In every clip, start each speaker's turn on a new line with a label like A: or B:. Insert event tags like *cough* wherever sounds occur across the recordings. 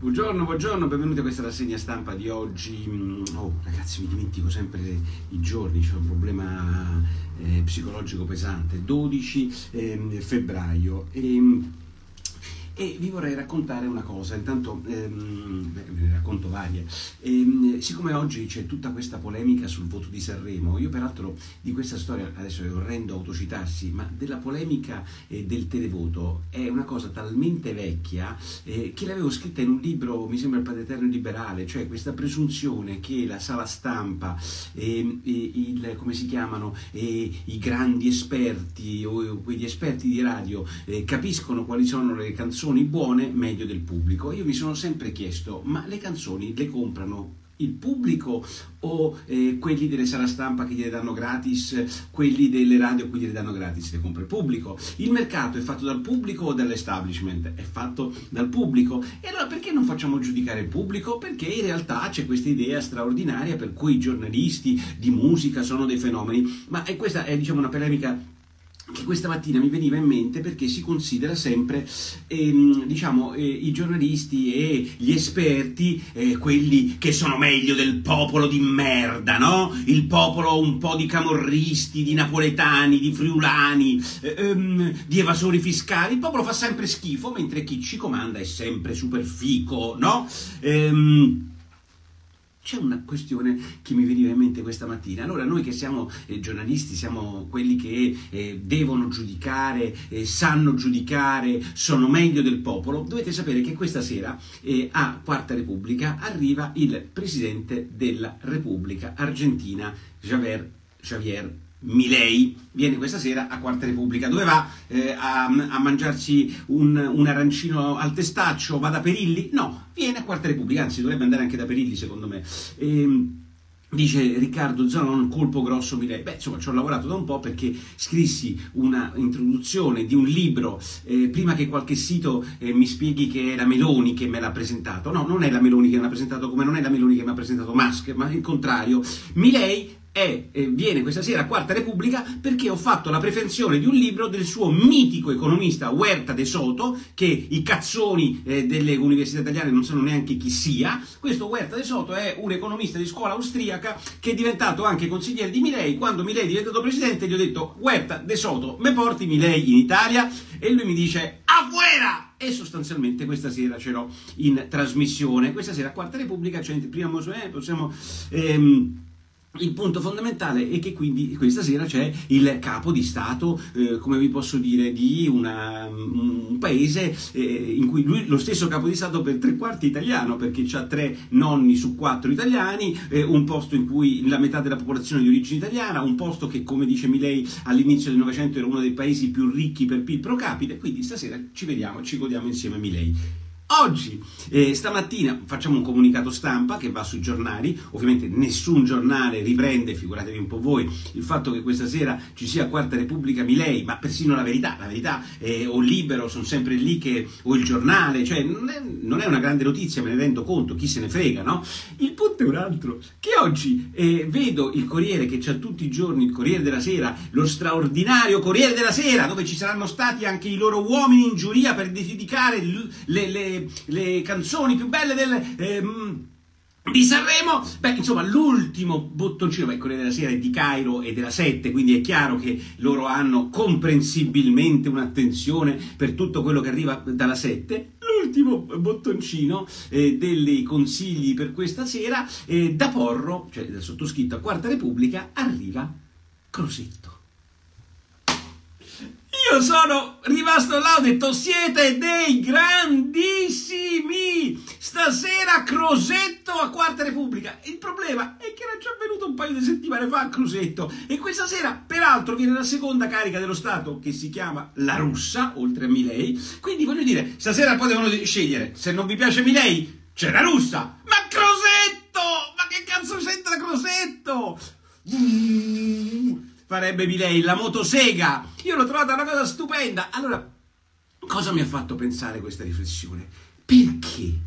A: Buongiorno, buongiorno, benvenuti a questa rassegna stampa di oggi. Mm, oh, ragazzi, mi dimentico sempre i giorni, c'è un problema eh, psicologico pesante. 12 eh, febbraio. E, e vi vorrei raccontare una cosa, intanto ehm, ve ne racconto varie. Ehm, siccome oggi c'è tutta questa polemica sul voto di Sanremo, io peraltro di questa storia, adesso è orrendo autocitarsi, ma della polemica eh, del televoto è una cosa talmente vecchia eh, che l'avevo scritta in un libro, mi sembra il Padre Eterno Liberale, cioè questa presunzione che la sala stampa, eh, il, come si chiamano, i grandi esperti o quegli esperti di radio eh, capiscono quali sono le canzoni canzoni buone meglio del pubblico. Io mi sono sempre chiesto, ma le canzoni le comprano il pubblico o eh, quelli delle sala stampa che gliele danno gratis, quelli delle radio che gliele danno gratis, le compra il pubblico. Il mercato è fatto dal pubblico o dall'establishment? È fatto dal pubblico. E allora perché non facciamo giudicare il pubblico? Perché in realtà c'è questa idea straordinaria per cui i giornalisti di musica sono dei fenomeni, ma è questa è diciamo una polemica questa mattina mi veniva in mente perché si considera sempre ehm, diciamo, eh, i giornalisti e gli esperti eh, quelli che sono meglio del popolo di merda, no? Il popolo un po' di camorristi, di napoletani, di friulani, eh, ehm, di evasori fiscali. Il popolo fa sempre schifo, mentre chi ci comanda è sempre super fico, no? Ehm, c'è una questione che mi veniva in mente questa mattina. Allora, noi che siamo eh, giornalisti, siamo quelli che eh, devono giudicare, eh, sanno giudicare, sono meglio del popolo, dovete sapere che questa sera eh, a Quarta Repubblica arriva il presidente della Repubblica Argentina, Javier, Javier Milei viene questa sera a Quarta Repubblica. Dove va? Eh, a, a, mangiarsi un, un, arancino al testaccio? Va da Perilli? No, viene a Quarta Repubblica, anzi dovrebbe andare anche da Perilli secondo me. E, ehm, Dice Riccardo Zanon, colpo grosso Milei. Beh, insomma, ci ho lavorato da un po' perché scrissi una introduzione di un libro eh, prima che qualche sito eh, mi spieghi che è la Meloni che me l'ha presentato. No, non è la Meloni che me l'ha presentato, come non è la Meloni che mi ha presentato Musk, ma il contrario. Milei è, eh, viene questa sera a Quarta Repubblica perché ho fatto la prevenzione di un libro del suo mitico economista Huerta de Soto, che i cazzoni eh, delle università italiane non sanno neanche chi sia. Questo Huerta de Soto è un economista di scuola austriaca che è diventato anche consigliere di Milei. Quando Milei è diventato presidente gli ho detto Huerta de Soto, me porti Milei in Italia? E lui mi dice afuera! E sostanzialmente questa sera ce l'ho in trasmissione. Questa sera a Quarta Repubblica, cioè, prima eh, possiamo... Ehm, il punto fondamentale è che quindi questa sera c'è il capo di Stato, eh, come vi posso dire, di una, un paese eh, in cui lui, lo stesso capo di Stato per tre quarti italiano, perché ha tre nonni su quattro italiani, eh, un posto in cui la metà della popolazione è di origine italiana, un posto che, come dice Milei, all'inizio del Novecento era uno dei paesi più ricchi per PIL pro capite, quindi stasera ci vediamo, ci godiamo insieme a Milei. Oggi, eh, stamattina, facciamo un comunicato stampa che va sui giornali, ovviamente nessun giornale riprende, figuratevi un po' voi, il fatto che questa sera ci sia Quarta Repubblica Milei, ma persino la verità, la verità eh, o Libero sono sempre lì che, o il giornale, cioè non è, non è, una grande notizia, me ne rendo conto, chi se ne frega, no? Il punto è un altro, che oggi eh, vedo il Corriere che c'ha tutti i giorni, il Corriere della Sera, lo straordinario Corriere della Sera, dove ci saranno stati anche i loro uomini in giuria per dedicare le, le le, canzoni più belle del... Ehm, di Sanremo, beh, insomma, l'ultimo bottoncino, beh, Corriere della Sera è di Cairo e della 7, quindi è chiaro che loro hanno comprensibilmente un'attenzione per tutto quello che arriva dalla 7. L'ultimo bottoncino eh, dei consigli per questa sera, eh, da Porro, cioè dal sottoscritto a Quarta Repubblica, arriva Crosetto. Io sono rimasto là, ho detto siete dei grandissimi! Stasera Crosetto a Quarta Repubblica. Il problema è che era già venuto un paio di settimane fa a Crosetto e questa sera, peraltro, viene la seconda carica dello Stato che si chiama La Russa, oltre a Milei. Quindi voglio dire, stasera poi devono scegliere. Se non vi piace Milei, c'è la Russa. Ma Crosetto! Ma che cazzo c'entra Crosetto? Mm farebbe Milei, la motosega. Io l'ho trovata una cosa stupenda. Allora, cosa mi ha fatto pensare questa riflessione? Perché?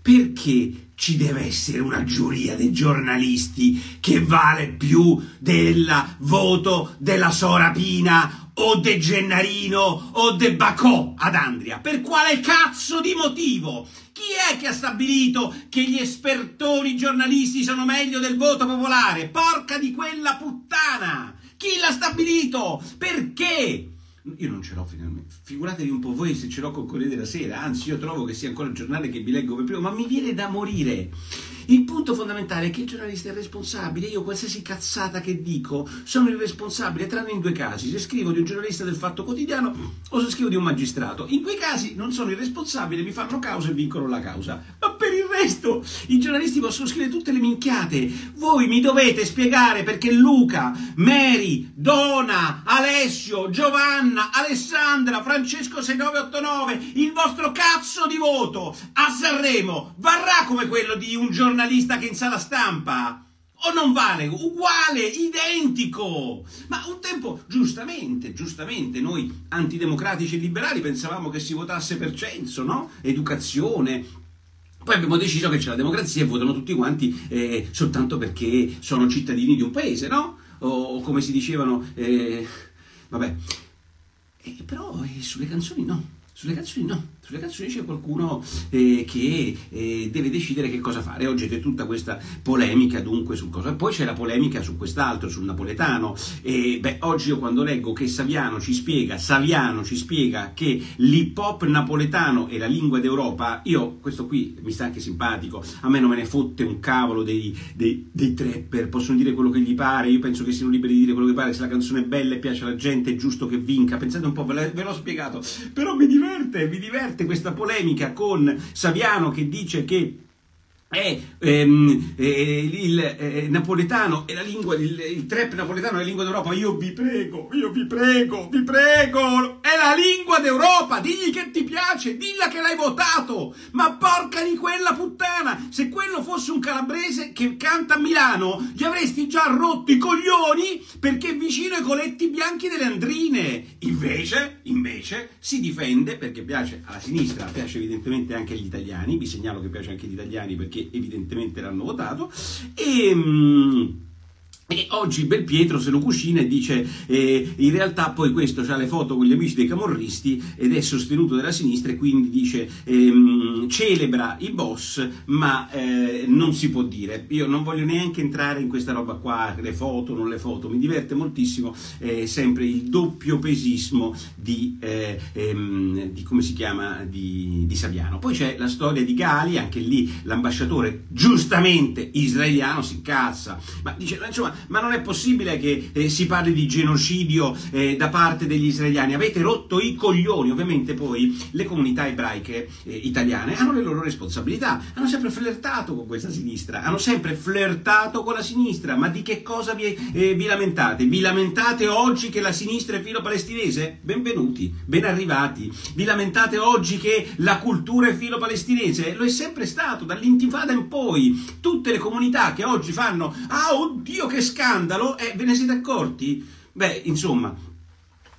A: Perché ci deve essere una giuria dei giornalisti che vale più del voto della Sorapina o De Gennarino o De Bacò ad Andria? Per quale cazzo di motivo? Chi è che ha stabilito che gli espertoni giornalisti sono meglio del voto popolare? Porca di quella puttana! Chi l'ha stabilito? Perché? Io non ce l'ho finalmente. Figuratevi un po' voi se ce l'ho con Corriere della Sera. Anzi, io trovo che sia ancora il giornale che vi leggo per primo, ma mi viene da morire. Il punto fondamentale è che il giornalista è responsabile. Io qualsiasi cazzata che dico sono irresponsabile, tranne in due casi. Se scrivo di un giornalista del Fatto Quotidiano o se scrivo di un magistrato. In quei casi non sono irresponsabile, mi fanno causa e vincono la causa. Resto i giornalisti possono scrivere tutte le minchiate. Voi mi dovete spiegare perché Luca, Mary, Dona, Alessio, Giovanna, Alessandra, Francesco 6989, il vostro cazzo di voto a Sanremo varrà come quello di un giornalista che in sala stampa? O non vale? Uguale, identico! Ma un tempo, giustamente, giustamente, noi antidemocratici e liberali pensavamo che si votasse per censo, no? Educazione, poi abbiamo deciso che c'è la democrazia e votano tutti quanti eh, soltanto perché sono cittadini di un paese, no? O, come si dicevano, eh, vabbè. Eh, però eh, sulle canzoni no, sulle canzoni no. Sulle canzoni c'è qualcuno eh, che eh, deve decidere che cosa fare. Oggi c'è tutta questa polemica dunque su cosa. Poi c'è la polemica su quest'altro, sul napoletano. E beh, oggi io quando leggo che Saviano ci spiega, Saviano ci spiega che l'hip hop napoletano è la lingua d'Europa, io questo qui mi sta anche simpatico, a me non me ne fotte un cavolo dei, dei, dei trapper, possono dire quello che gli pare, io penso che siano liberi di dire quello che pare, se la canzone è bella e piace alla gente è giusto che vinca, pensate un po', ve l'ho spiegato, però mi diverte, diverte parte questa polemica con Saviano che dice che è ehm, eh, il eh, napoletano è la lingua il, il, trap napoletano è la lingua d'Europa. Io vi prego io vi prego vi prego. È la lingua d'Europa. Digli che ti piace dilla che l'hai votato. Ma porca di quella puttana. Se quello fosse un calabrese che canta a Milano gli avresti già rotto i coglioni perché è vicino ai coletti bianchi delle andrine. Invece invece si difende perché piace alla sinistra piace evidentemente anche agli italiani. Vi segnalo che piace anche agli italiani perché che evidentemente l'hanno votato e... E oggi Belpietro se lo cucina e dice eh, in realtà poi questo ha le foto con gli amici dei camorristi ed è sostenuto dalla sinistra e quindi dice ehm, celebra i boss ma eh, non si può dire. Io non voglio neanche entrare in questa roba qua, le foto, non le foto, mi diverte moltissimo eh, sempre il doppio pesismo di, eh, ehm, di come si chiama, di, di Saviano. Poi c'è la storia di Gali, anche lì l'ambasciatore giustamente israeliano si incazza, ma dice insomma ma non è possibile che eh, si parli di genocidio eh, da parte degli israeliani. Avete rotto i coglioni. Ovviamente poi le comunità ebraiche eh, italiane hanno le loro responsabilità. Hanno sempre flirtato con questa sinistra, hanno sempre flirtato con la sinistra. Ma di che cosa vi, eh, vi lamentate? Vi lamentate oggi che la sinistra è filo palestinese? Benvenuti, ben arrivati. Vi lamentate oggi che la cultura è filo palestinese? Lo è sempre stato, dall'intifada in poi. Tutte le comunità che oggi fanno, ah oddio che scandalo, eh, ve ne siete accorti? Beh, insomma,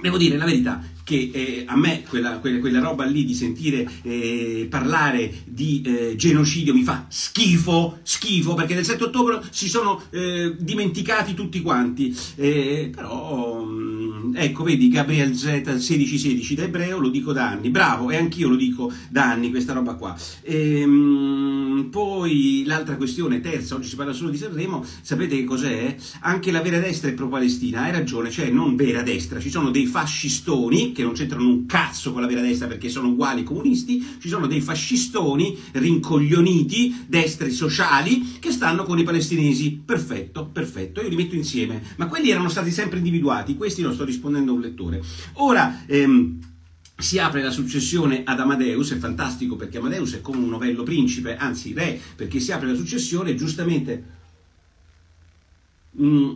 A: devo dire la verità, che eh, a me quella, quella, quella, roba lì di sentire eh, parlare di eh, genocidio mi fa schifo, schifo, perché nel 7 ottobre si sono eh, dimenticati tutti quanti, eh, però mm, ecco vedi Gabriel Z 1616 da ebreo lo dico da anni, bravo e anch'io lo dico da anni questa roba qua. Ehm, poi l'altra questione, terza, oggi si parla solo di Sanremo, sapete che cos'è? Anche la vera destra è pro-Palestina, hai ragione, cioè non vera destra, ci sono dei fascistoni che non c'entrano un cazzo con la vera destra perché sono uguali ai comunisti, ci sono dei fascistoni rincoglioniti, destri sociali, che stanno con i palestinesi. Perfetto, perfetto, io li metto insieme. Ma quelli erano stati sempre individuati, questi lo sto rispondendo a un lettore. Ora... Ehm, si apre la successione ad Amadeus, è fantastico perché Amadeus è come un novello principe, anzi re, perché si apre la successione giustamente... Mm,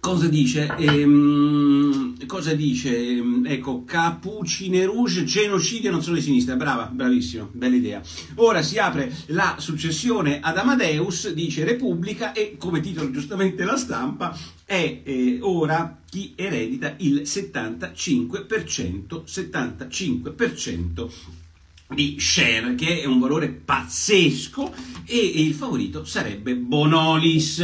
A: cosa dice? Ehm, cosa dice? Ecco, Capucine Rouge, genocidio non sono di sinistra. Brava, bravissimo, bella idea. Ora si apre la successione ad Amadeus, dice Repubblica, e come titolo giustamente la stampa, è eh, ora chi eredita il 75%, 75% di share che è un valore pazzesco e il favorito sarebbe Bonolis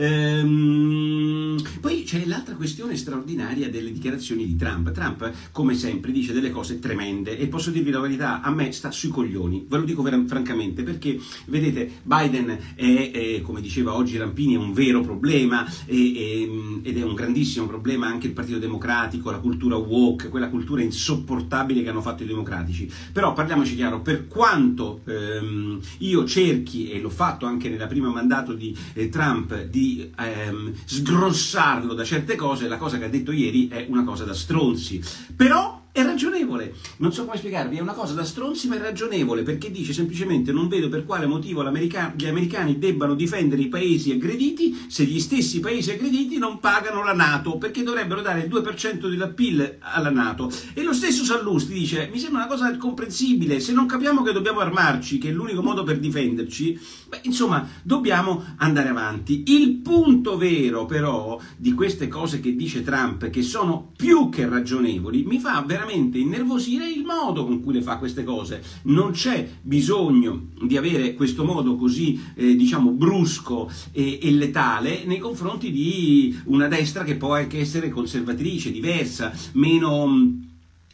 A: Ehm, poi c'è l'altra questione straordinaria delle dichiarazioni di Trump. Trump, come sempre, dice delle cose tremende e posso dirvi la verità, a me sta sui coglioni, ve lo dico ver- francamente, perché vedete, Biden è, è, come diceva oggi Rampini, è un vero problema e, e, ed è un grandissimo problema anche il Partito Democratico, la cultura woke, quella cultura insopportabile che hanno fatto i democratici. Però parliamoci chiaro, per quanto ehm, io cerchi, e l'ho fatto anche nel primo mandato di eh, Trump, di ehm, sgrossarlo da certe cose, la cosa che ha detto ieri è una cosa da stronzi. Però è ragionevole. Non so come spiegarvi, è una cosa da stronzi ma è ragionevole perché dice semplicemente non vedo per quale motivo gli americani debbano difendere i paesi aggrediti se gli stessi paesi aggrediti non pagano la Nato perché dovrebbero dare il 2% della PIL alla Nato. E lo stesso Sallusti dice mi sembra una cosa incomprensibile, se non capiamo che dobbiamo armarci, che è l'unico modo per difenderci, beh, insomma dobbiamo andare avanti. Il punto vero però di queste cose che dice Trump, che sono più che ragionevoli, mi fa veramente innervosire il modo con cui le fa queste cose. Non c'è bisogno di avere questo modo così, eh, diciamo, brusco e, e, letale nei confronti di una destra che può anche essere conservatrice, diversa, meno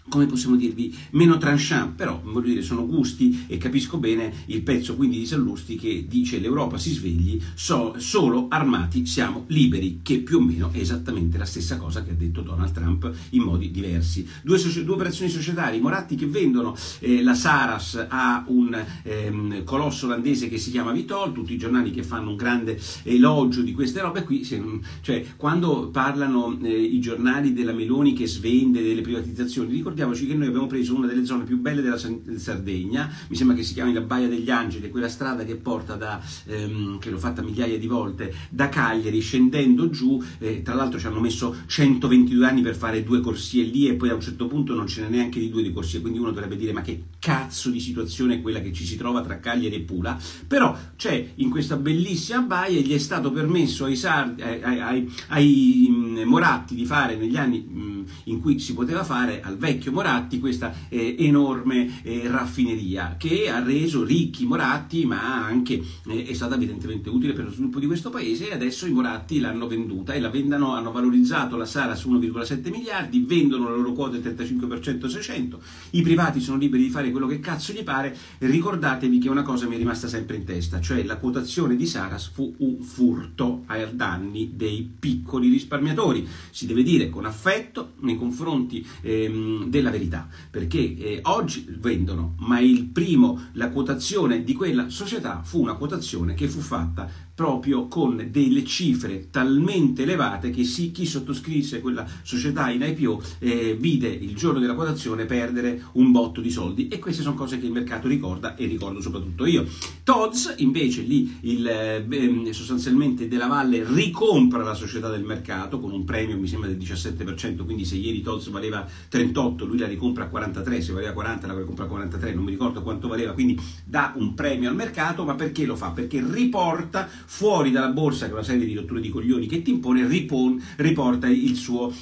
A: come possiamo dirvi, meno tranchant, però voglio dire, sono gusti e capisco bene il pezzo quindi di Sallusti che dice l'Europa si svegli, so, solo armati siamo liberi, che più o meno è esattamente la stessa cosa che ha detto Donald Trump in modi diversi. Due, due operazioni societarie, Moratti che vendono eh, la Saras a un ehm, colosso olandese che si chiama Vitol, tutti i giornali che fanno un grande elogio di queste robe qui, se, cioè quando parlano eh, i giornali della Meloni che svende delle privatizzazioni, ricordiamo ricordiamoci che noi abbiamo preso una delle zone più belle della Sardegna, mi sembra che si chiami la Baia degli Angeli, quella strada che porta da, ehm, che l'ho fatta migliaia di volte, da Cagliari scendendo giù, eh, tra l'altro ci hanno messo 122 anni per fare due corsie lì e poi a un certo punto non ce n'è neanche di due di corsie, quindi uno dovrebbe dire ma che cazzo di situazione è quella che ci si trova tra Cagliari e Pula, però c'è in questa bellissima baia gli è stato permesso ai, sardi, ai, ai, ai, ai Moratti di fare negli anni in cui si poteva fare al vecchio Moratti questa eh, enorme eh, raffineria che ha reso ricchi Moratti ma anche eh, è stata evidentemente utile per lo sviluppo di questo paese e adesso i Moratti l'hanno venduta e la vendano, hanno valorizzato la Sara su 1,7 miliardi, vendono la loro quota del 35% 600, i privati sono liberi di fare quello che cazzo gli pare, ricordatevi che una cosa mi è rimasta sempre in testa, cioè la quotazione di Saras fu un furto ai danni dei piccoli risparmiatori, si deve dire con affetto nei confronti ehm, della verità, perché eh, oggi vendono, ma il primo, la quotazione di quella società fu una quotazione che fu fatta proprio con delle cifre talmente elevate che sì, chi sottoscrisse quella società in IPO eh, vide il giorno della quotazione perdere un botto di soldi. E queste sono cose che il mercato ricorda e ricordo soprattutto io. Todds invece lì il, eh, sostanzialmente della Valle ricompra la società del mercato con un premio mi sembra del 17%, quindi se ieri Todds valeva 38, lui la ricompra a 43, se valeva 40 la ricompra a 43, non mi ricordo quanto valeva, quindi dà un premio al mercato, ma perché lo fa? Perché riporta fuori dalla borsa, che è una serie di rotture di coglioni che ti impone, riporta il suo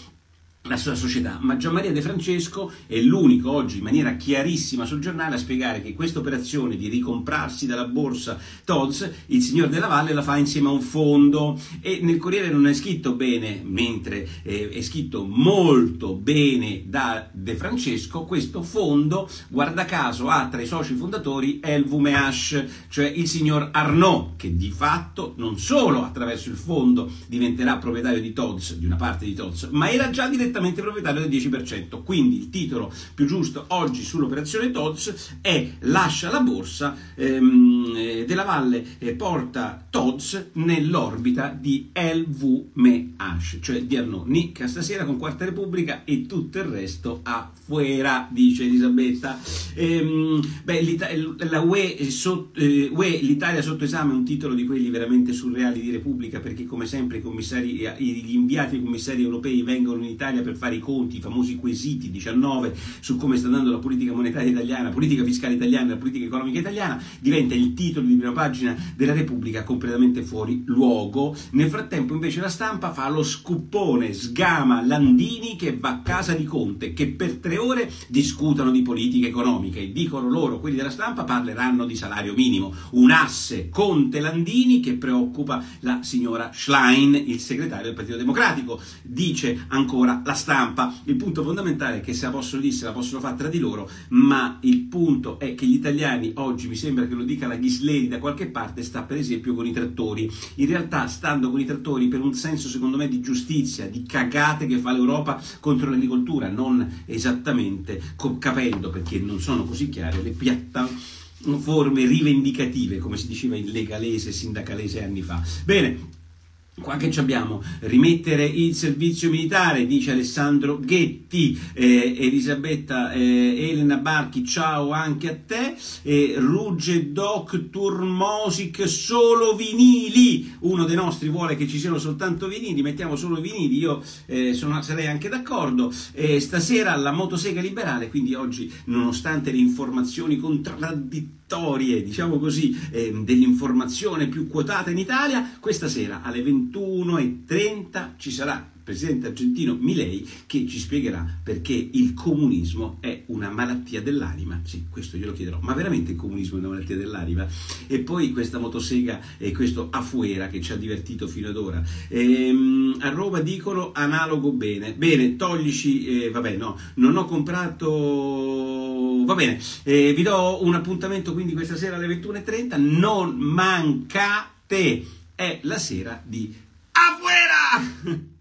A: la sua società. Ma Gian Maria De Francesco è l'unico oggi in maniera chiarissima sul giornale a spiegare che questa operazione di ricomprarsi dalla borsa TODS, il signor Della Valle la fa insieme a un fondo e nel Corriere non è scritto bene, mentre eh, è scritto molto bene da De Francesco, questo fondo, guarda caso, ha tra i soci fondatori Elvumeash, cioè il signor Arnaud, che di fatto non solo attraverso il fondo diventerà proprietario di TODS, di una parte di TODS, ma era già direttamente direttamente proprietario del 10%. Quindi il titolo più giusto oggi sull'operazione TODS è lascia la borsa ehm, eh, della Valle eh, porta TODS nell'orbita di LVMH, cioè di Arnaud. Stasera con Quarta Repubblica e tutto il resto a fuera, dice Elisabetta. Ehm, beh, la UE, sotto, eh, UE, l'Italia sotto esame è un titolo di quelli veramente surreali di Repubblica perché come sempre i commissari, gli inviati commissari europei vengono in Italia per fare i conti, i famosi quesiti 19 su come sta andando la politica monetaria italiana, la politica fiscale italiana, la politica economica italiana, diventa il titolo di prima pagina della Repubblica completamente fuori luogo. Nel frattempo invece la stampa fa lo scuppone, sgama Landini che va a casa di Conte, che per tre ore discutono di politica economica e dicono loro, quelli della stampa, parleranno di salario minimo. Un asse Conte-Landini che preoccupa la signora Schlein, il segretario del Partito Democratico. Dice ancora la stampa. Il punto fondamentale è che se la possono dire, se la possono fare tra di loro, ma il punto è che gli italiani oggi, mi sembra che lo dica la Ghisleri da qualche parte, sta per esempio con i trattori. In realtà stando con i trattori per un senso secondo me di giustizia, di cagate che fa l'Europa contro l'agricoltura, non esattamente capendo perché non sono così chiare le piattaforme rivendicative, come si diceva in legalese, sindacalese anni fa. Bene, Qua che abbiamo? Rimettere il servizio militare, dice Alessandro Ghetti, eh, Elisabetta eh, Elena Barchi, ciao anche a te, eh, Rugge Doc Turmosic, solo vinili, uno dei nostri vuole che ci siano soltanto vinili, mettiamo solo vinili, io eh, sono, sarei anche d'accordo, stasera la motosega liberale, quindi oggi nonostante le informazioni contraddittorie, diciamo così, ehm, dell'informazione più quotata in Italia, questa sera alle 20 21.30 ci sarà il presidente argentino Milei che ci spiegherà perché il comunismo è una malattia dell'anima. Sì, questo glielo chiederò. Ma veramente il comunismo è una malattia dell'anima? E poi questa motosega e questo afuera che ci ha divertito fino ad ora. Ehm, a Roma dicono analogo bene. Bene, toglici, eh, vabbè, no, non ho comprato va bene, eh, vi do un appuntamento quindi questa sera alle 21.30, non mancate, è la sera di Afuera! *laughs*